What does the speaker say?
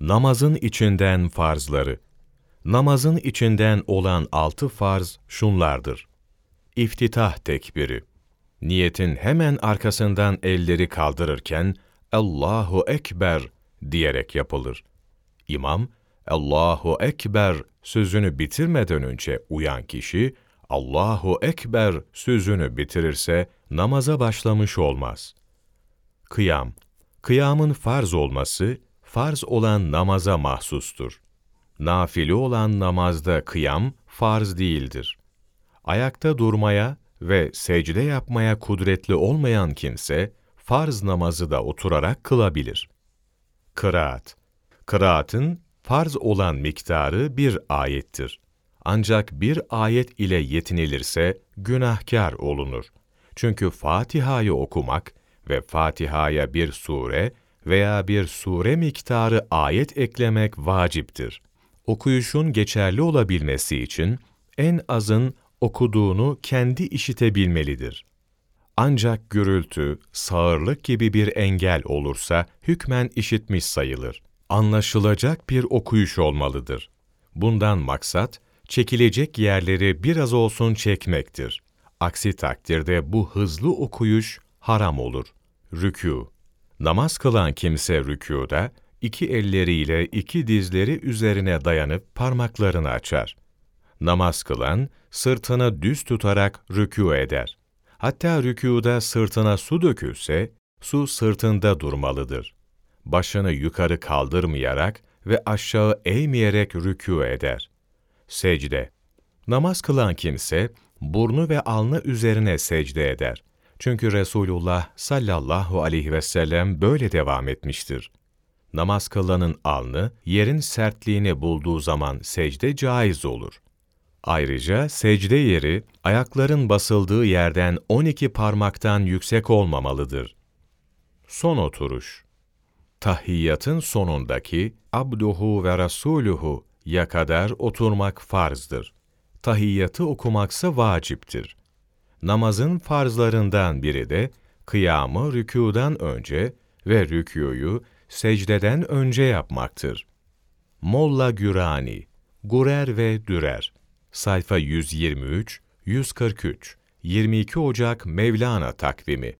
Namazın içinden farzları. Namazın içinden olan altı farz şunlardır. İftitah tekbiri. Niyetin hemen arkasından elleri kaldırırken Allahu Ekber diyerek yapılır. İmam, Allahu Ekber sözünü bitirmeden önce uyan kişi, Allahu Ekber sözünü bitirirse namaza başlamış olmaz. Kıyam Kıyamın farz olması, farz olan namaza mahsustur. Nafile olan namazda kıyam farz değildir. Ayakta durmaya ve secde yapmaya kudretli olmayan kimse, farz namazı da oturarak kılabilir. Kıraat Kıraatın farz olan miktarı bir ayettir. Ancak bir ayet ile yetinilirse günahkar olunur. Çünkü Fatiha'yı okumak ve Fatiha'ya bir sure veya bir sure miktarı ayet eklemek vaciptir. Okuyuşun geçerli olabilmesi için en azın okuduğunu kendi işitebilmelidir. Ancak gürültü, sağırlık gibi bir engel olursa hükmen işitmiş sayılır. Anlaşılacak bir okuyuş olmalıdır. Bundan maksat, çekilecek yerleri biraz olsun çekmektir. Aksi takdirde bu hızlı okuyuş haram olur. Rükû Namaz kılan kimse rükûda, iki elleriyle iki dizleri üzerine dayanıp parmaklarını açar. Namaz kılan, sırtını düz tutarak rükû eder. Hatta rükûda sırtına su dökülse, su sırtında durmalıdır. Başını yukarı kaldırmayarak ve aşağı eğmeyerek rükû eder. Secde Namaz kılan kimse, burnu ve alnı üzerine secde eder. Çünkü Resulullah sallallahu aleyhi ve sellem böyle devam etmiştir. Namaz kılanın alnı, yerin sertliğini bulduğu zaman secde caiz olur. Ayrıca secde yeri, ayakların basıldığı yerden 12 parmaktan yüksek olmamalıdır. Son oturuş Tahiyyatın sonundaki abduhu ve rasuluhu ya kadar oturmak farzdır. Tahiyyatı okumaksa vaciptir. Namazın farzlarından biri de kıyamı rükûdan önce ve rükûyu secdeden önce yapmaktır. Molla Gürani, Gurer ve Dürer, sayfa 123, 143, 22 Ocak Mevlana takvimi